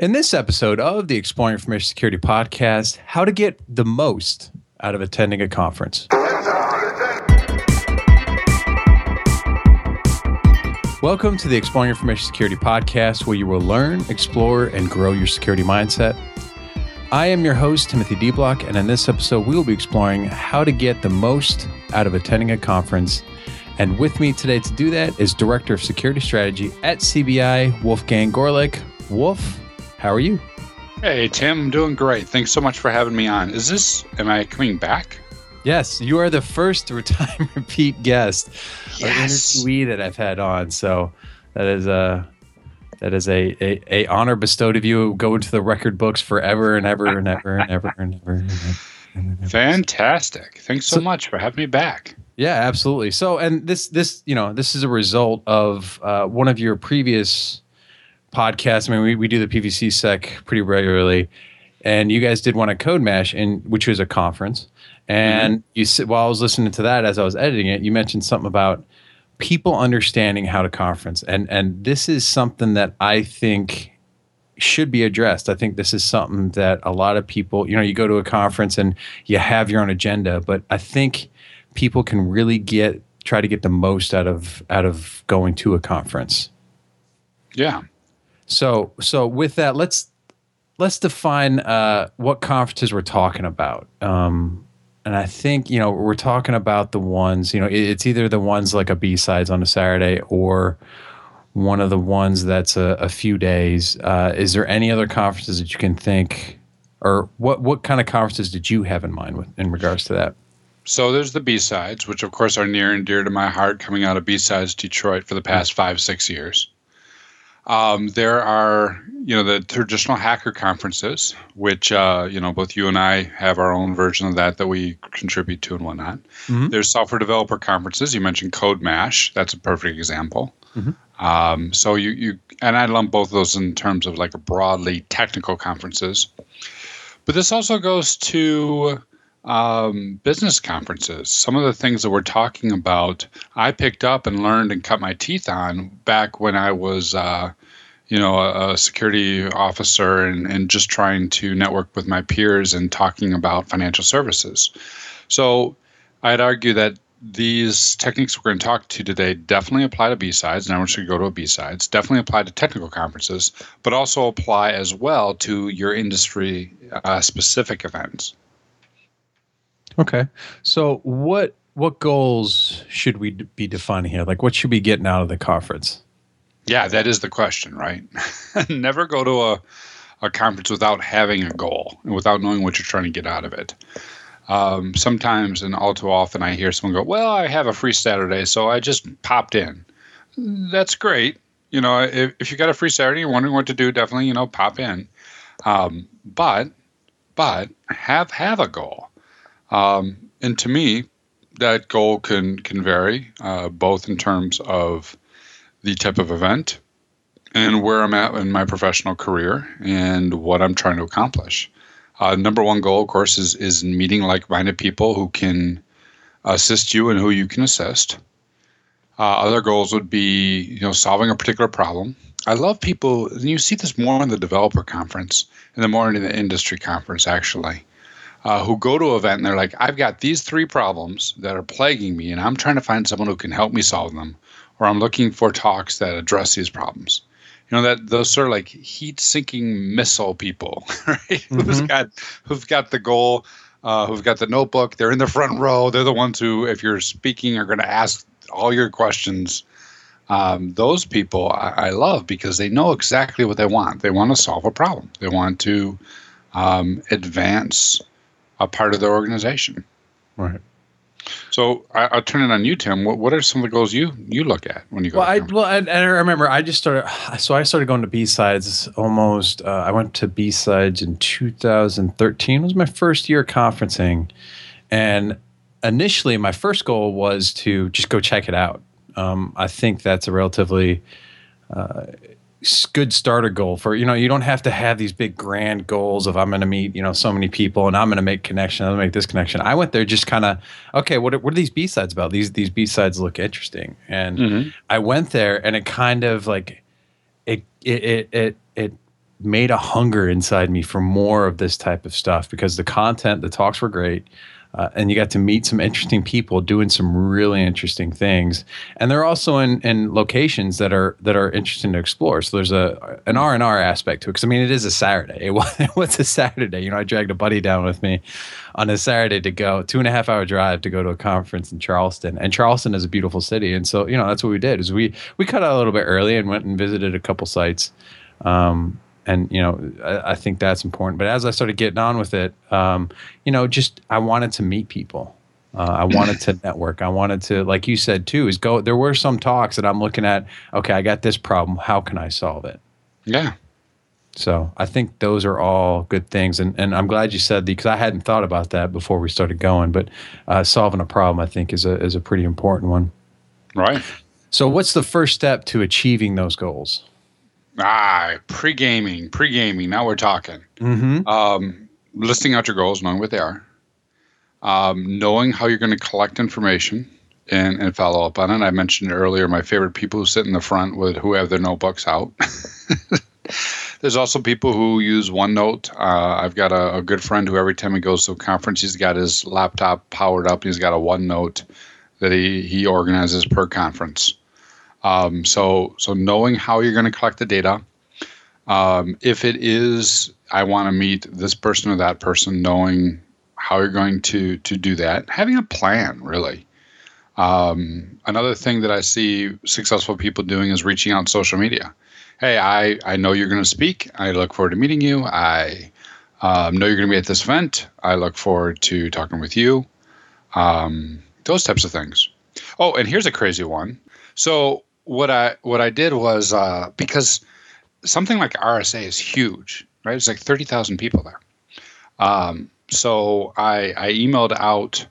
In this episode of the Exploring Information Security podcast, how to get the most out of attending a conference. Welcome to the Exploring Information Security podcast, where you will learn, explore, and grow your security mindset. I am your host, Timothy De Block, and in this episode, we will be exploring how to get the most out of attending a conference. And with me today to do that is Director of Security Strategy at CBI, Wolfgang Goerlich. Wolf, how are you? Hey, Tim, I'm doing great. Thanks so much for having me on. Is this, am I coming back? Yes, you are the first time repeat guest Yes. or interviewee that I've had on. So that is a that is a, a, a honor bestowed of you. Go into the record books forever and ever and ever and ever and ever. And ever, and ever. Fantastic. Thanks so, So- much for having me back. Yeah, absolutely. So, and this this you know this is a result of uh, one of your previous podcasts. I mean, we, we do the PVC sec pretty regularly, and you guys did one at CodeMash, and which was a conference. And mm-hmm. you said while I was listening to that as I was editing it, you mentioned something about people understanding how to conference, and and this is something that I think should be addressed. I think this is something that a lot of people, you know, you go to a conference and you have your own agenda, but I think people can really get try to get the most out of out of going to a conference. Yeah. So so with that, let's let's define uh, what conferences we're talking about. Um, and I think you know we're talking about the ones you know it- it's either the ones like a B sides on a Saturday or one of the ones that's a, a few days. Uh, is there any other conferences that you can think, or what what kind of conferences did you have in mind with in regards to that? So there's the B sides, which of course are near and dear to my heart, coming out of B sides Detroit for the past five, six years. Um, there are, you know, the traditional hacker conferences, which, uh, you know, both you and I have our own version of that that we contribute to and whatnot. Mhm. There's software developer conferences. You mentioned CodeMash. That's a perfect example. Mhm. Um, so you, you, and I lump both of those in terms of like broadly technical conferences. But this also goes to um, business conferences. Some of the things that we're talking about, I picked up and learned and cut my teeth on back when I was, uh, you know, a, a security officer and, and just trying to network with my peers and talking about financial services. So I'd argue that these techniques we're going to talk to today definitely apply to B sides, and I want you to go to a B sides. Definitely apply to technical conferences, but also apply as well to your industry uh, specific events. Okay. So what what goals should we be defining here? Like what should we getting out of the conference? Yeah, that is the question, right? Never go to a, a conference without having a goal and without knowing what you're trying to get out of it. Um, sometimes, and all too often, I hear someone go, Well, I have a free Saturday, so I just popped in. That's great. You know, if, if you got a free Saturday, you're wondering what to do, definitely, you know, pop in. Um, but, but have have a goal. Um, and to me, that goal can can vary, uh, both in terms of the type of event and where I'm at in my professional career and what I'm trying to accomplish. Uh, number one goal, of course, is is meeting like-minded people who can assist you and who you can assist. Uh, other goals would be, you know, solving a particular problem. I love people. and You see this more in the developer conference and then more in the industry conference, actually, uh, who go to an event and they're like, "I've got these three problems that are plaguing me, and I'm trying to find someone who can help me solve them." or I'm looking for talks that address these problems. You know that those sort of like heat-sinking missile people, right? Who's Mhm. got who've got the goal, uh, who've got the notebook. They're in the front row. They're the ones who, if you're speaking, are going to ask all your questions. Um, those people I, I love because they know exactly what they want. They want to solve a problem. They want to um, advance a part of their organization. Right. So I, I'll turn it on you, Tim. What, what are some of the goals you you look at when you go? Well, to I well, and, and I remember I just started. So I started going to B sides almost. Uh, I went to B sides in 2013. It was my first year conferencing, and initially my first goal was to just go check it out. Um, I think that's a relatively uh, s- good starter goal for you know you don't have to have these big grand goals of I'm going to meet you know so many people and I'm going to make connection I'm going to make this connection. I went there just kind of okay what are, what are these B sides about? These these B sides look interesting and Mhm. I went there and it kind of like it it it it, it made a hunger inside me for more of this type of stuff because the content, the talks were great. Uh, and you got to meet some interesting people doing some really interesting things, and they're also in, in locations that are that are interesting to explore. So there's a an R and R aspect to it because I mean it is a Saturday. It was, a Saturday? You know, I dragged a buddy down with me on a Saturday to go two and a half hour drive to go to a conference in Charleston, and Charleston is a beautiful city, and so you know that's what we did is we we cut out a little bit early and went and visited a couple sites. Um, and you know I, I, think that's important. But as I started getting on with it, um, you know, just I wanted to meet people. Uh, I wanted to network. I wanted to, like you said too, is go. There were some talks that I'm looking at. Okay, I got this problem. How can I solve it? Yeah. So I think those are all good things, and and I'm glad you said the because I hadn't thought about that before we started going. But uh, solving a problem, I think, is a is a pretty important one. Right. So, what's the first step to achieving those goals? Ah, pre gaming, pre gaming. Now we're talking. Mm-hmm. Um, listing out your goals, knowing what they are, um, knowing how you're going to collect information and, and follow up on it. I mentioned earlier my favorite people who sit in the front with who have their notebooks out. There's also people who use OneNote. Uh, I've got a, a, good friend who every time he goes to a conference, he's got his laptop powered up. He's got a OneNote that he, he organizes per conference. Um, so so knowing how you're going to collect the data, um, if it is I want to meet this person or that person, knowing how you're going to to do that, having a plan really. Um, another thing that I see successful people doing is reaching out on social media. Hey, I, I know you're going to speak. I look forward to meeting you. I um, know you're going to be at this event. I look forward to talking with you. Um, those types of things. Oh, and here's a crazy one. So what I what I did was uh, because something like RSA is huge, right? It's like thirty thousand people there. Um, so I, I emailed out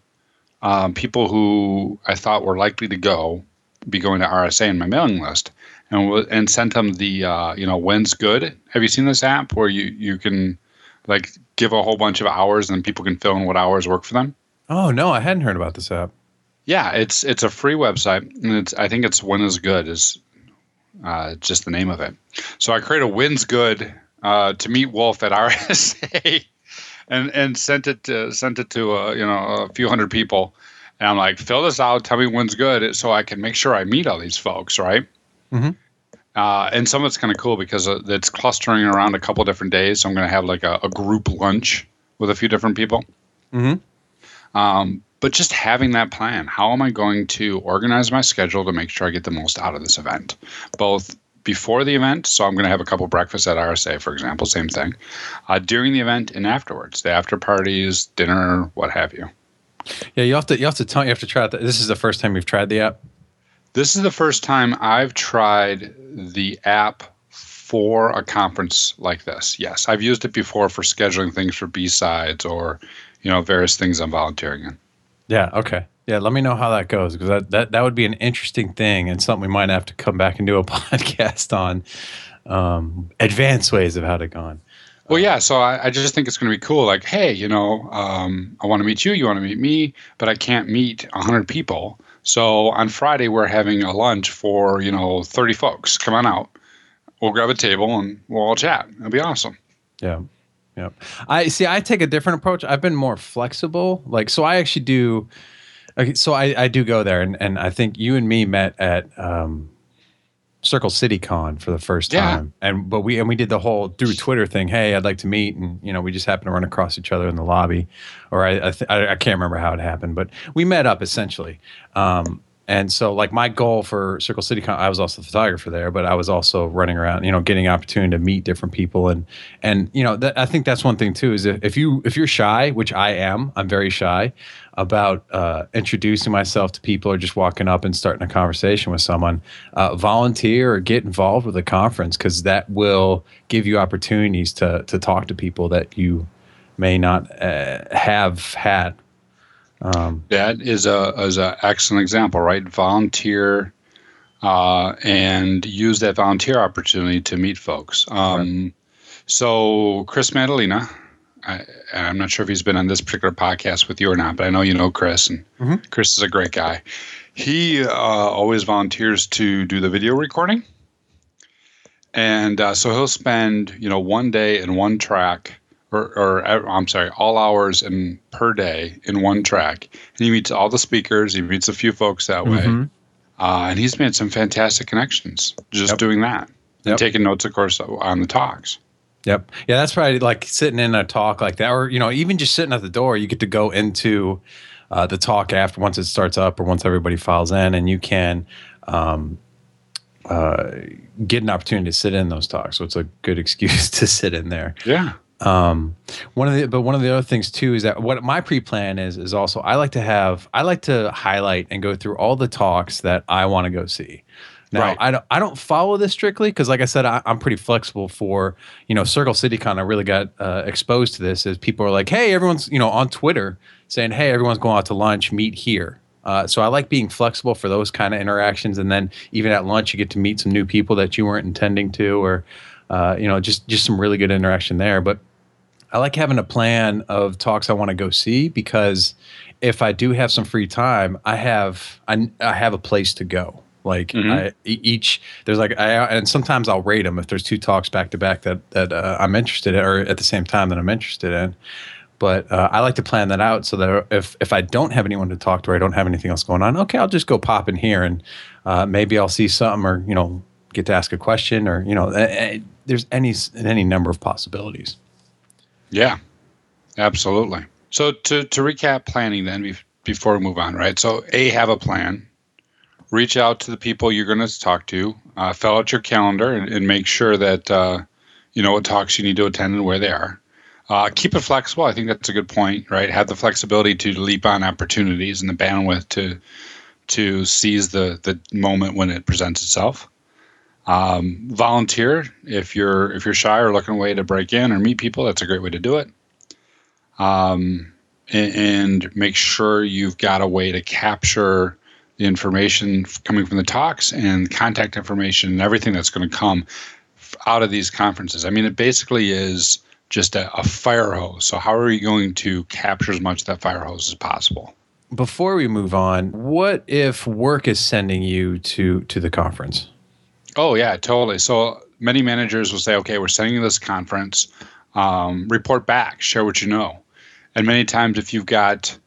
um, people who I thought were likely to go, be going to RSA in my mailing list, and and sent them the uh, you know when's good. Have you seen this app where you you can like give a whole bunch of hours and people can fill in what hours work for them? Oh no, I hadn't heard about this app. Yeah, it's it's a free website, and it's I think it's When is Good is uh, just the name of it. So I created a When's Good uh, to meet Wolf at RSA, and and sent it to sent it to uh, you know a few hundred people, and I'm like, fill this out, tell me when's good, so I can make sure I meet all these folks, right? Mm-hmm. Uh, and some of it's kind of cool because uh, it's clustering around a couple different days. So I'm going to have like a, a, group lunch with a few different people. Mm-hmm. Um, but just having that plan how am i going to organize my schedule to make sure i get the most out of this event? Both before the event so i'm going to have a couple breakfasts at rsa for example same thing uh, during the event and afterwards the after parties dinner what have you. Yeah you have to you have to tell you have to try it. This is the first time you've tried the app? This is the first time i've tried the app for a conference like this yes. I've used it before for scheduling things for b-sides or you know various things i'm volunteering in yeah. Okay. Yeah. Let me know how that goes because that, that that would be an interesting thing and something we might have to come back and do a podcast on um, advanced ways of how to go on. Well, yeah. So I, I just think it's going to be cool. Like, hey, you know, um, I want to meet you. You want to meet me, but I can't meet hundred people. So on Friday we're having a lunch for you know thirty folks. Come on out. We'll grab a table and we'll all chat. It'll be awesome. Yeah. Yep. I see. I take a different approach. I've been more flexible. Like, so I actually do. Okay, so I, I do go there, and, and I think you and me met at um, Circle City Con for the first time, yeah. and but we and we did the whole through Twitter thing. Hey, I'd like to meet, and you know, we just happened to run across each other in the lobby, or I I, th- I, I can't remember how it happened, but we met up essentially. Um, and so, like my goal for Circle City, Con, I was also the photographer there, but I was also running around, you know, getting opportunity to meet different people, and and you know, I think that's one thing too is if, if you if you're shy, which I am, I'm very shy about uh, introducing myself to people or just walking up and starting a conversation with someone. Uh, volunteer or get involved with a conference because that will give you opportunities to to talk to people that you may not uh, have had um, that is a is an excellent example, right? Volunteer uh, and use that volunteer opportunity to meet folks. Um, right. So Chris Maddalena, I, am not sure if he's been on this particular podcast with you or not, but I know you know Chris, and mm-hmm. Chris is a great guy. He uh, always volunteers to do the video recording. and uh, so he'll spend you know one day in one track or, or uh, I'm sorry, all hours and per day in one track. And he meets all the speakers. He meets a few folks that way, mm-hmm. uh, and he's made some fantastic connections just yep. doing that and yep. taking notes, of course, on the talks. Yep. Yeah, that's probably like sitting in a talk like that, or you know, even just sitting at the door. You get to go into uh, the talk after once it starts up or once everybody files in, and you can. Um, uh, get an opportunity to sit in those talks, so it's a good excuse to sit in there. Yeah. Um, one of the but one of the other things too is that what my pre-plan is is also I like to have I like to highlight and go through all the talks that I want to go see. Now right. I don't I don't follow this strictly because like I said I, am pretty flexible for you know Circle CityCon I really got uh, exposed to this as people are like hey everyone's you know on Twitter saying hey everyone's going out to lunch meet here uh, so I like being flexible for those kind of interactions and then even at lunch you get to meet some new people that you weren't intending to or uh, you know just just some really good interaction there but I like having a plan of talks I want to go see because if I do have some free time, I have I, I have a place to go. Like mm-hmm. I, each there's like I and sometimes I'll rate them if there's two talks back to back that that uh, I'm interested in or at the same time that I'm interested in. But uh, I like to plan that out so that if if I don't have anyone to talk to or I don't have anything else going on, okay, I'll just go pop in here and uh, maybe I'll see something or you know get to ask a question or you know there's any any number of possibilities. Yeah, absolutely. So to to recap planning then before we move on, right? So a have a plan. Reach out to the people you're going to talk to. Uh, fill out your calendar and, and make sure that uh, you know what talks you need to attend and where they are. Uh, keep it flexible. I think that's a good point, right? Have the flexibility to leap on opportunities and the bandwidth to to seize the the moment when it presents itself. Um, volunteer if you're if you're shy or looking a way to break in or meet people. That's a great way to do it. Um, and, and make sure you've got a way to capture the information coming from the talks and contact information and everything that's going to come out of these conferences. I mean, it basically is just a, a, fire hose. So, how are you going to capture as much of that fire hose as possible? Before we move on, what if work is sending you to to the conference? Oh yeah, totally. So many managers will say, "Okay, we're sending you this conference. Um, report back, share what you know." And many times, if you've got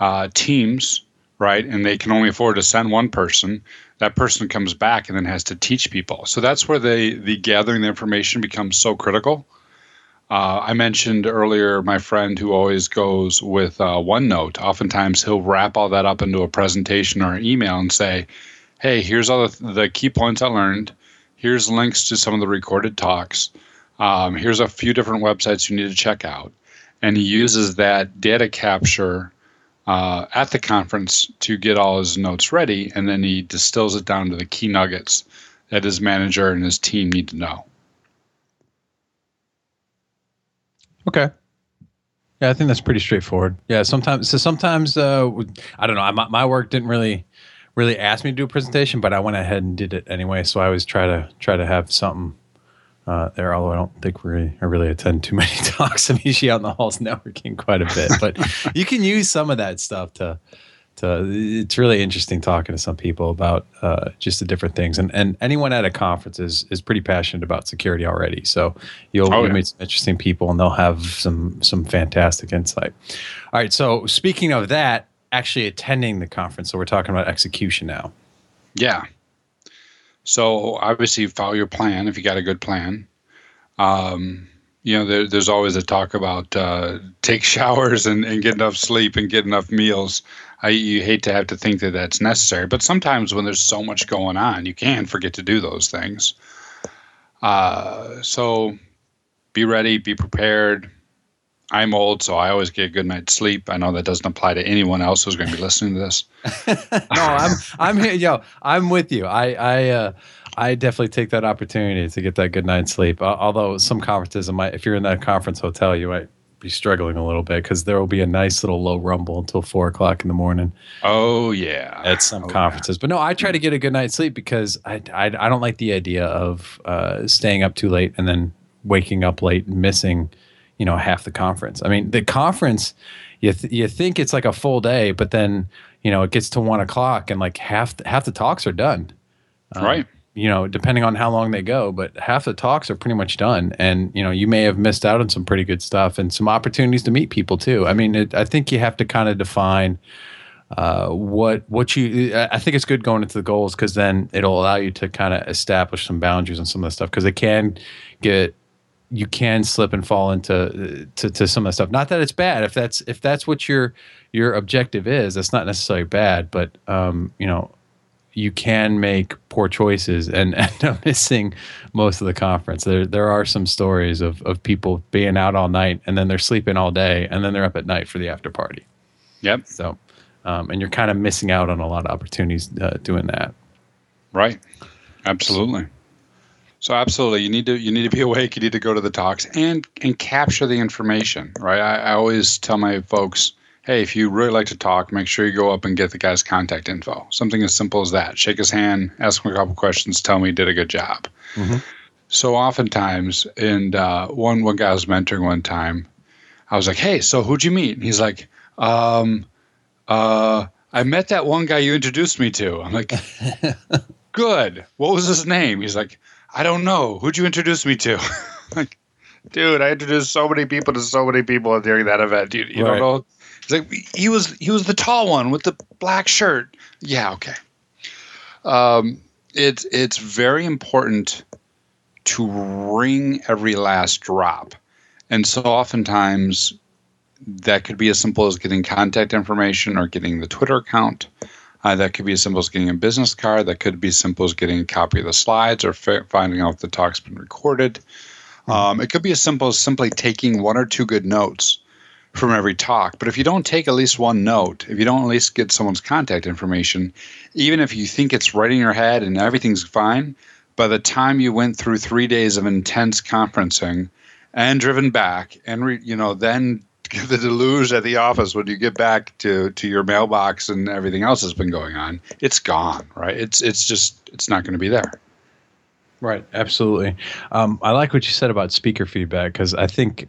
uh, teams, right, and they can only afford to send one person, that person comes back and then has to teach people. So that's where the the gathering the information becomes so critical. Uh, I mentioned earlier my friend who always goes with uh, OneNote. Oftentimes, he'll wrap all that up into a presentation or an email and say, hey, here's all the, the key points I learned. Here's links to some of the recorded talks. Um, here's a few different websites you need to check out. And he uses that data capture uh, at the conference to get all his notes ready, and then he distills it down to the key nuggets that his manager and his team need to know. Okay. Yeah, I think that's pretty straightforward. Yeah, sometimes so sometimes uh, I don't know. My, my work didn't really really asked me to do a presentation, but I went ahead and did it anyway. So I always try to try to have something uh, there. Although I don't think we I really attend too many talks. I'm usually out in the halls networking quite a bit, but you can use some of that stuff to. To, it's really interesting talking to some people about uh, just the different things, and and anyone at a conference is is pretty passionate about security already. So you'll oh, yeah. meet some interesting people, and they'll have some some fantastic insight. All right. So speaking of that, actually attending the conference. So we're talking about execution now. Yeah. So obviously, follow your plan if you got a good plan. Um, you know, there, there's always a talk about uh, take showers and, and get enough sleep and get enough meals. I, you hate to have to think that that's necessary, but sometimes when there's so much going on, you can forget to do those things. Uh, so be ready, be prepared, I'm old, so I always get a good night's sleep. I know that doesn't apply to anyone else who's going to be listening to this. no, I'm I'm here, yo. I'm with you. I I uh, I definitely take that opportunity to get that good night's sleep. Uh, although some conferences, might, if you're in that conference hotel, you might be struggling a little bit because there will be a nice little low rumble until four o'clock in the morning. Oh yeah, at some oh, conferences. Yeah. But no, I try to get a good night's sleep because I I, I don't like the idea of uh, staying up too late and then waking up late and missing you know half the conference. I mean, the conference you th- you think it's like a full day, but then you know it gets to one o'clock and like half half the talks are done. Um, right. you know, depending on how long they go, but half the talks are pretty much done. And, you know, you may have missed out on some pretty good stuff and some opportunities to meet people too. I mean, it, I think you have to kind of define uh, what what you. I think it's good going into the goals because then it'll allow you to kind of establish some boundaries on some of the stuff because it can get you can slip and fall into to, to some of the stuff. Not that it's bad if that's if that's what your your objective is. That's not necessarily bad, but um, you know you can make poor choices and end up missing most of the conference. There there are some stories of of people being out all night and then they're sleeping all day and then they're up at night for the after party. Yep. So, um, and you're kind of missing out on a lot of opportunities uh, doing that. Right. Absolutely. So absolutely, you need to you need to be awake. You need to go to the talks and and capture the information. Right. I, I always tell my folks hey, if you really like to talk, make sure you go up and get the guy's contact info. Something as simple as that. Shake his hand, ask him a couple questions, tell me he did a good job. Mm-hmm. So oftentimes, and uh, one one guy I was mentoring one time, I was like, hey, so who'd you meet? And he's like, um, uh, I met that one guy you introduced me to. I'm like, good. What was his name? He's like, I don't know. Who'd you introduce me to? like, dude, I introduced so many people to so many people during that event. You, you right. don't know like, he was he was the tall one with the black shirt. Yeah, okay. Um, it's it's very important to wring every last drop, and so oftentimes that could be as simple as getting contact information or getting the Twitter account. Uh, that could be as simple as getting a business card. That could be as simple as getting a copy of the slides or finding out if the talk's been recorded. Um, it could be as simple as simply taking one or two good notes from every talk. But if you don't take at least one note, if you don't at least get someone's contact information, even if you think it's right in your head and everything's fine, by the time you went through three days of intense conferencing and driven back, and re, you know then the deluge at the office when you get back to to your mailbox and everything else has been going on, it's gone. Right? It's it's just it's not going to be there. Right, absolutely. Um, I like what you said about speaker feedback because I think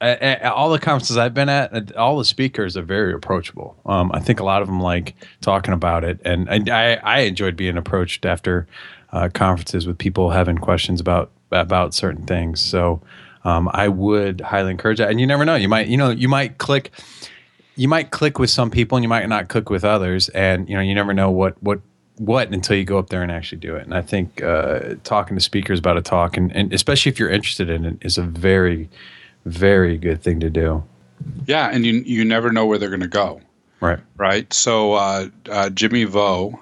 all the conferences I've been at, all the speakers are very approachable. Um, I think a lot of them like talking about it, and, I, I enjoyed being approached after uh, conferences with people having questions about about certain things. So um, I would highly encourage that. And you never know, you might you know you might click, you might click with some people, and you might not click with others, and you know you never know what what what until you go up there and actually do it. And I think uh, talking to speakers about a talk, and, and especially if you're interested in it, is a very very good thing to do. Yeah, and you you never know where they're going to go. Right. Right. So uh, uh, Jimmy Vo.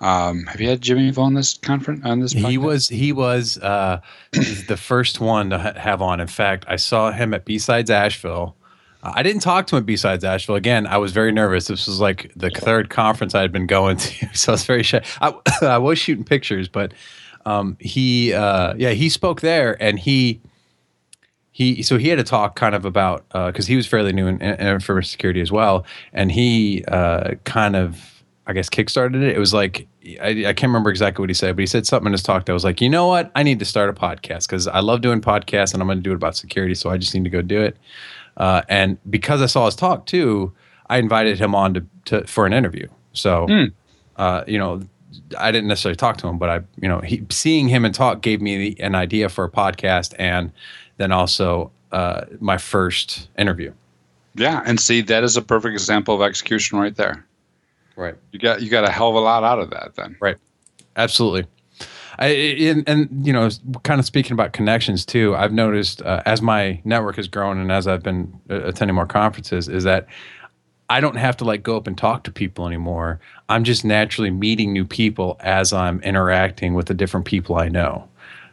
Um, have you had Jimmy Vo on this conference? On this, podcast? he was he was uh, the first one to ha- have on. In fact, I saw him at B-Sides Asheville. Uh, I didn't talk to him at B-Sides Asheville. Again, I was very nervous. This was like the third conference I had been going to, so I was very shy. I, I was shooting pictures, but um, he, uh, yeah, he spoke there, and he he so he had a talk kind of about because uh, he was fairly new in, in information security as well, and he uh, kind of I guess kickstarted it. It was like I, I, can't remember exactly what he said, but he said something in his talk that was like, you know what, I need to start a podcast because I love doing podcasts and I'm going to do it about security, so I just need to go do it. Uh, and because I saw his talk too, I invited him on to, to for an interview. So, mm. you know, I didn't necessarily talk to him, but I, you know, he, seeing him and talk gave me the, an idea for a podcast, and then also uh, my first interview. Yeah, and see that is a perfect example of execution right there. Right. You got you got a hell of a lot out of that then. Right. Absolutely. I, and, and, you know, kind of speaking about connections too, I've noticed uh, as my network has grown and as I've been uh, attending more conferences, is that I don't have to like go up and talk to people anymore. I'm just naturally meeting new people as I'm interacting with the different people I know.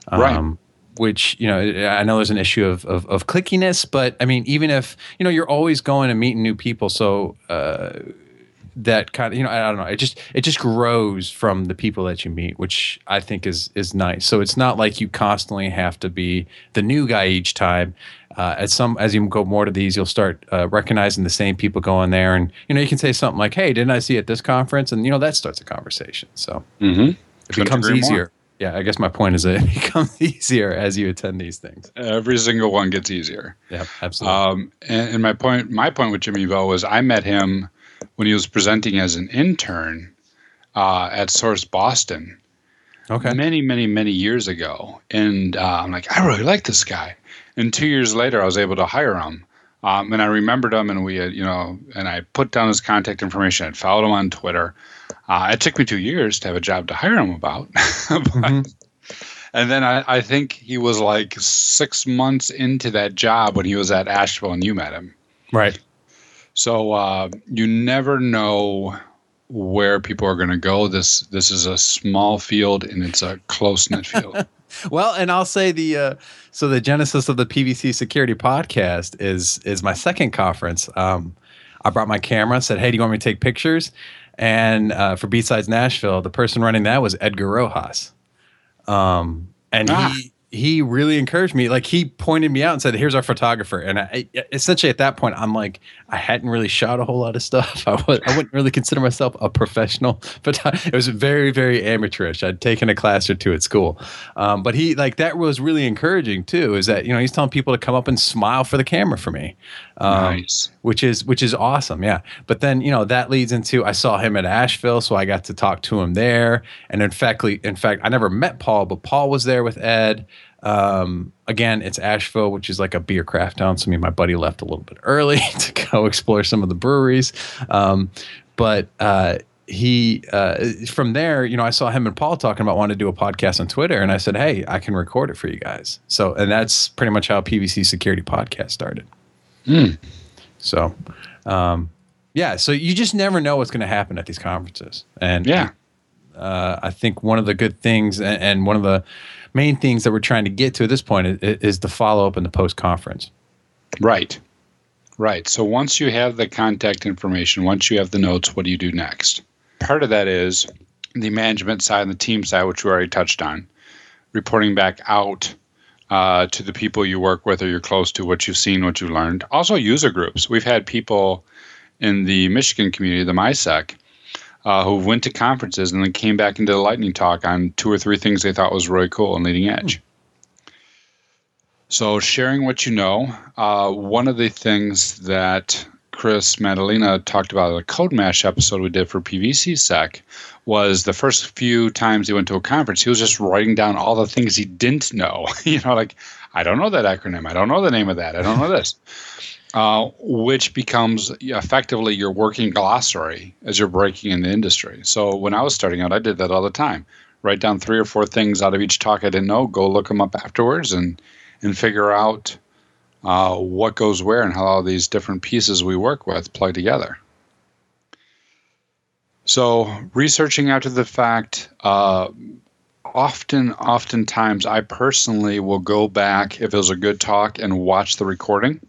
Um, right which you know I know there's an issue of, of, of clickiness, but I mean even if you know you're always going and meeting new people, so uh, that kind of you know I don't know it just it just grows from the people that you meet, which I think is is nice. So it's not like you constantly have to be the new guy each time. Uh, as some as you go more to these, you'll start uh, recognizing the same people going there, and you know you can say something like, "Hey, didn't I see you at this conference?" And you know that starts a conversation. So mm-hmm. it becomes easier. More yeah, I guess my point is that it becomes easier as you attend these things. Every single one gets easier. Yeah, absolutely. Um, and, and, my point, my point with Jimmy Bell was I met him when he was presenting as an intern uh, at Source Boston, Okay. many, many, many years ago, and uh, I'm like, I really like this guy. And two years later, I was able to hire him, um, and I remembered him, and we had, you know, and I put down his contact information. I followed him on Twitter. Uh, it took me two years to have a job to hire him about, but, and then I, I think he was like six months into that job when he was at Asheville, and you met him. Right. So uh, you never know where people are going to go. This this is a small field and it's a close knit field. Well, and I'll say the uh, so the genesis of the PVC Security Podcast is is my second conference. Um, I brought my camera, said, "Hey, do you want me to take pictures?" And uh, for B-Sides Nashville, the person running that was Edgar Rojas, um, and Ah. he he really encouraged me. Like he pointed me out and said, "Here's our photographer." And I, essentially at that point, I'm like, I hadn't really shot a whole lot of stuff. I was I wouldn't really consider myself a professional, but it was very very amateurish. I'd taken a class or two at school, um, but he like that was really encouraging too. Is that you know he's telling people to come up and smile for the camera for me. Um, nice. which is which is awesome yeah but then you know that leads into i saw him at asheville so i got to talk to him there and in fact in fact i never met paul but paul was there with ed um, again it's asheville which is like a beer craft town. So me and my buddy left a little bit early to go explore some of the breweries. Um, but uh, he uh, from there you know i saw him and paul talking about wanting to do a podcast on twitter. And i said hey i can record it for you guys. So and that's pretty much how pvc security podcast started. So, um, yeah, so you just never know what's going to happen at these conferences. And Yeah. uh, I think one of the good things and, and one of the main things that we're trying to get to at this point is, is the follow up and the post conference. Right. Right. So once you have the contact information, once you have the notes, what do you do next? Part of that is the management side and the team side, which we already touched on, reporting back out uh, to the people you work with or you're close to, what you've seen, what you've learned. Also, user groups. We've had people in the Michigan community, the MISEC, uh, who went to conferences and then came back into the lightning talk on two or three things they thought was really cool and leading edge. So, sharing what you know. Uh, one of the things that Chris Maddalena talked about in the CodeMash episode we did for PVC Sec was the first few times he went to a conference, he was just writing down all the things he didn't know. you know, like, I don't know that acronym. I don't know the name of that. I don't know this. Uh, which becomes effectively your working glossary as you're breaking in the industry. So when I was starting out, I did that all the time. Write down three or four things out of each talk I didn't know, go look them up afterwards, and and figure out uh, what goes where and how all these different pieces we work with play together. So, researching after the fact, uh, often, oftentimes, I personally will go back if it was a good talk and watch the recording.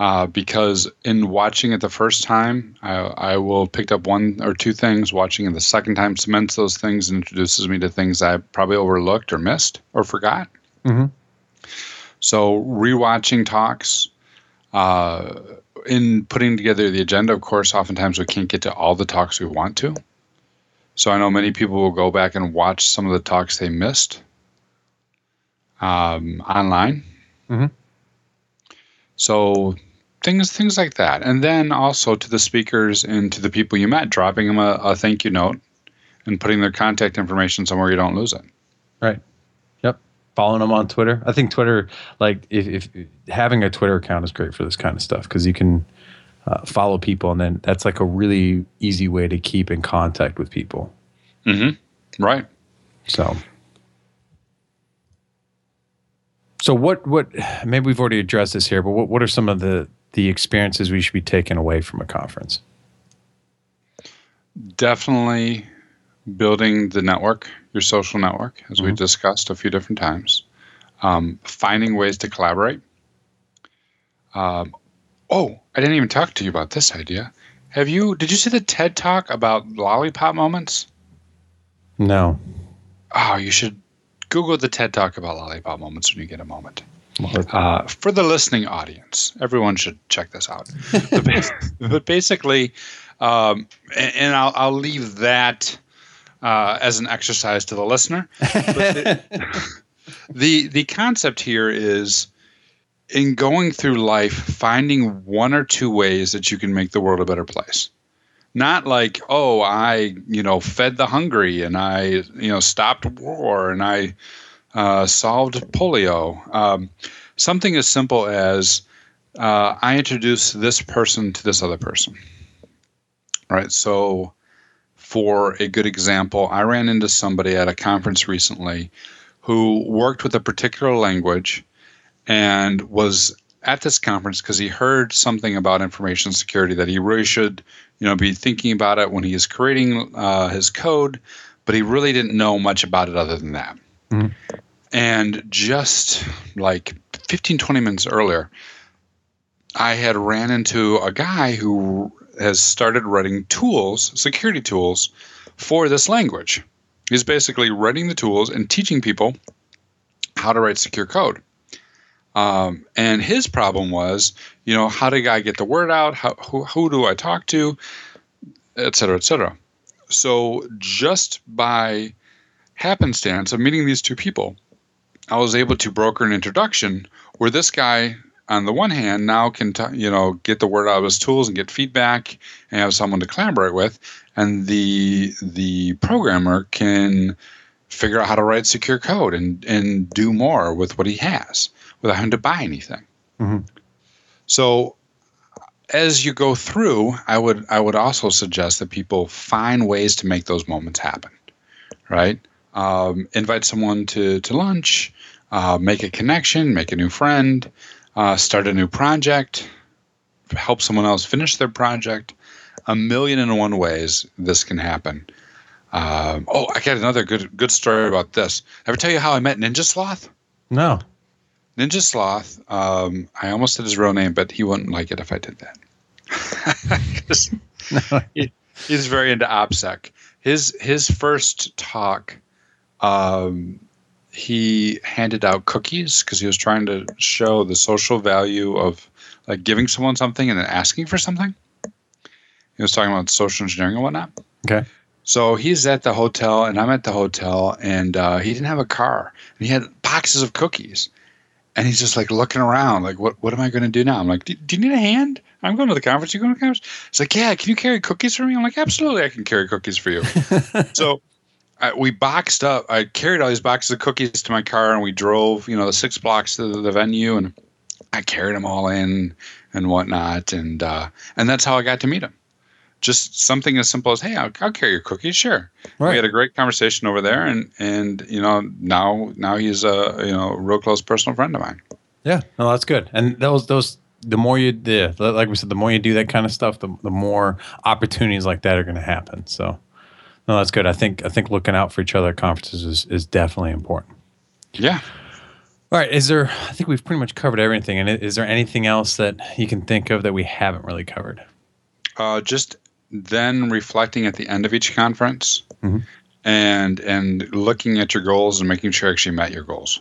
Uh, because in watching it the first time, I, I will pick up one or two things. Watching it the second time cements those things and introduces me to things I probably overlooked or missed or forgot. Mhm. So rewatching talks, uh, in putting together the agenda, of course, oftentimes we can't get to all the talks we want to. So I know many people will go back and watch some of the talks they missed um, online. Mhm. So things things like that, and then also to the speakers and to the people you met, dropping them a, a thank you note and putting their contact information somewhere you don't lose it. Right. Yep. Following them on Twitter. I think Twitter, like, if, if having a Twitter account is great for this kind of stuff because you can uh, follow people, and then that's like a really easy way to keep in contact with people. Mm-hmm. Right. So, so what? What? Maybe we've already addressed this here, but what? What are some of the the experiences we should be taking away from a conference? Definitely building the network, your social network, as we Mhm. discussed a few different times. Um, finding ways to collaborate. Um, oh, I didn't even talk to you about this idea. Have you? Did you see the TED talk about lollipop moments? No. Oh, you should Google the TED talk about lollipop moments when you get a moment. Uh, for the listening audience, everyone should check this out. but, basically, um, and, and I'll, I'll leave that uh, as an exercise to the listener. the the concept here is in going through life, finding one or two ways that you can make the world a better place. not like oh i you know fed the hungry and i you know stopped war and i uh, solved polio. Um, something as simple as uh, i introduce this person to this other person. Right? So for a good example i ran into somebody at a conference recently who worked with a particular language and was at this conference because he heard something about information security that he really should, you know, be thinking about it when he is creating uh, his code, but he really didn't know much about it other than that. Mm-hmm. And just like 15, 20 minutes earlier, I had ran into a guy who has started writing tools, security tools, for this language. He's basically writing the tools and teaching people how to write secure code. Um, and his problem was, you know, how did I get the word out? How, who, who do I talk to? Et cetera, et cetera. So just by happenstance of meeting these two people, I was able to broker an introduction where this guy, on the one hand, now can t- you know get the word out of his tools and get feedback and have someone to collaborate with, and the the programmer can figure out how to write secure code and and do more with what he has without having to buy anything. Mm-hmm. So as you go through, I would I would also suggest that people find ways to make those moments happen, right? Um, invite someone to to lunch, uh, make a connection, make a new friend, uh, start a new project, help someone else finish their project. A million and one ways this can happen. Um, oh, I got another good good story about this. Ever tell you how I met Ninja Sloth? No. Ninja Sloth. Um, I almost said his real name, but he wouldn't like it if I did that. he, he's very into OPSEC. His his first talk, um, he handed out cookies because he was trying to show the social value of like giving someone something and then asking for something. He was talking about social engineering and whatnot. Okay. So he's at the hotel, and I'm at the hotel, and uh, he didn't have a car. And he had boxes of cookies and he's just like looking around, like, what, what am I going to do now? I'm like, do, do, you need a hand? I'm going to the conference. You going to the conference? It's like, yeah, can you carry cookies for me? I'm like, absolutely, I can carry cookies for you. so I, we boxed up. I carried all these boxes of cookies to my car, and we drove, you know, the six blocks to the, the venue, and I carried them all in and whatnot, and uh, and that's how I got to meet him just something as simple as, "Hey, I'll, I'll carry your cookies." Sure. Right. We had a great conversation over there, and and you know now now he's a you know real close personal friend of mine. Yeah, no, that's good. And those those the more you yeah, like we said, the more you do that kind of stuff, the the more opportunities like that are going to happen. So, no, that's good. I think I think looking out for each other at conferences is is definitely important. Yeah. All right. Is there? I think we've pretty much covered everything. And is there anything else that you can think of that we haven't really covered? Uh, just then reflecting at the end of each conference mm-hmm. and and looking at your goals and making sure you actually met your goals.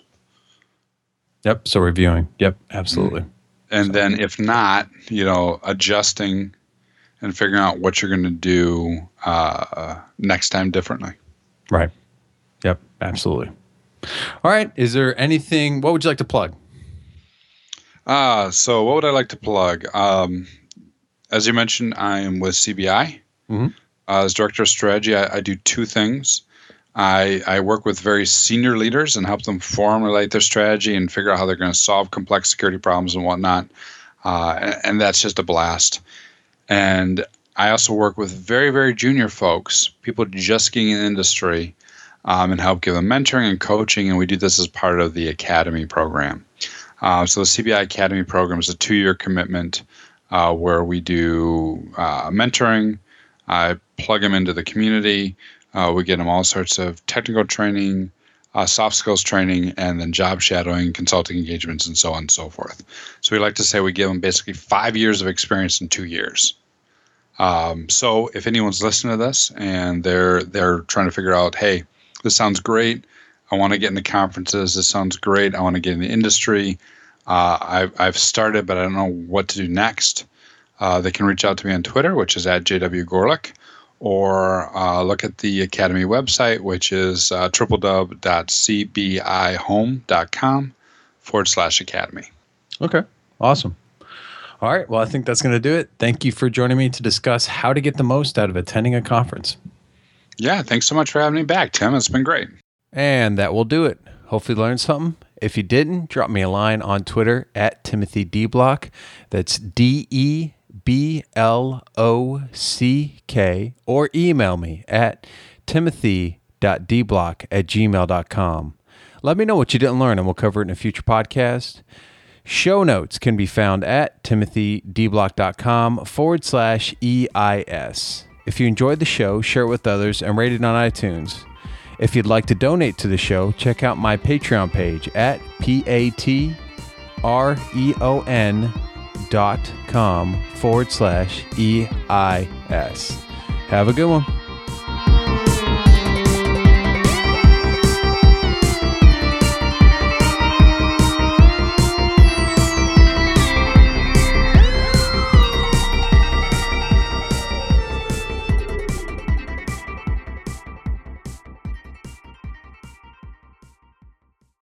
Yep. So reviewing. Yep. Absolutely. Mm-hmm. And so. then if not, you know, adjusting and figuring out what you're going to do uh, next time differently. Right. Yep. Absolutely. All right. Is there anything? What would you like to plug? Uh, so what would I like to plug? Um, as you mentioned, I am with CBI. Mm-hmm. Uh, as director of strategy, I, I do two things. I, I work with very senior leaders and help them formulate their strategy and figure out how they're going to solve complex security problems and whatnot. Uh, and, and, that's just a blast. And I also work with very, very junior folks, people just getting in the industry, um, and help give them mentoring and coaching. And we do this as part of the Academy program. Uh, so the CBI Academy program is a two year commitment uh, where we do uh, mentoring. I plug them into the community. Uh, we get them all sorts of technical training, uh, soft skills training, and then job shadowing, consulting engagements, and so on and so forth. So we like to say we give them basically five years of experience in two years. Um, so if anyone's listening to this and they're they're trying to figure out, hey, this sounds great. I want to get into conferences. This sounds great. I want to get in the industry. Uh, I've, I've started, but I don't know what to do next. Uh, they can reach out to me on Twitter, which is at JW Goerlich, or uh, look at the Academy website, which is uh, www.cbihome.com forward slash academy. Okay, awesome. All right. Well, I think that's going to do it. Thank you for joining me to discuss how to get the most out of attending a conference. Yeah, thanks so much for having me back, Tim. It's been great. And that will do it. Hopefully, learned something. If you didn't, drop me a line on Twitter at Timothy De Block. That's D E B L O C K, or email me at timothy.dblock at gmail.com. Let me know what you didn't learn, and we'll cover it in a future podcast. Show notes can be found at timothydeblock.com forward slash EIS. If you enjoyed the show, share it with others and rate it on iTunes. If you'd like to donate to the show, check out my Patreon page at P-A-T-R-E-O-N dot com forward slash E-I-S. Have a good one.